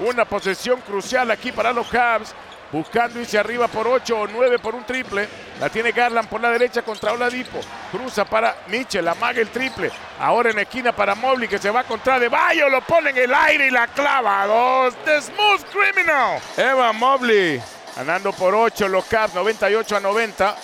Una posesión crucial aquí para los Cavs. Buscando irse arriba por 8 o 9 por un triple. La tiene Garland por la derecha contra Oladipo. Cruza para Mitchell, amaga el triple. Ahora en esquina para Mobley que se va contra De Bayo. Lo pone en el aire y la clava. Dos. The Smooth Criminal. Eva Mobley. Ganando por 8 los Cavs, 98 a 90.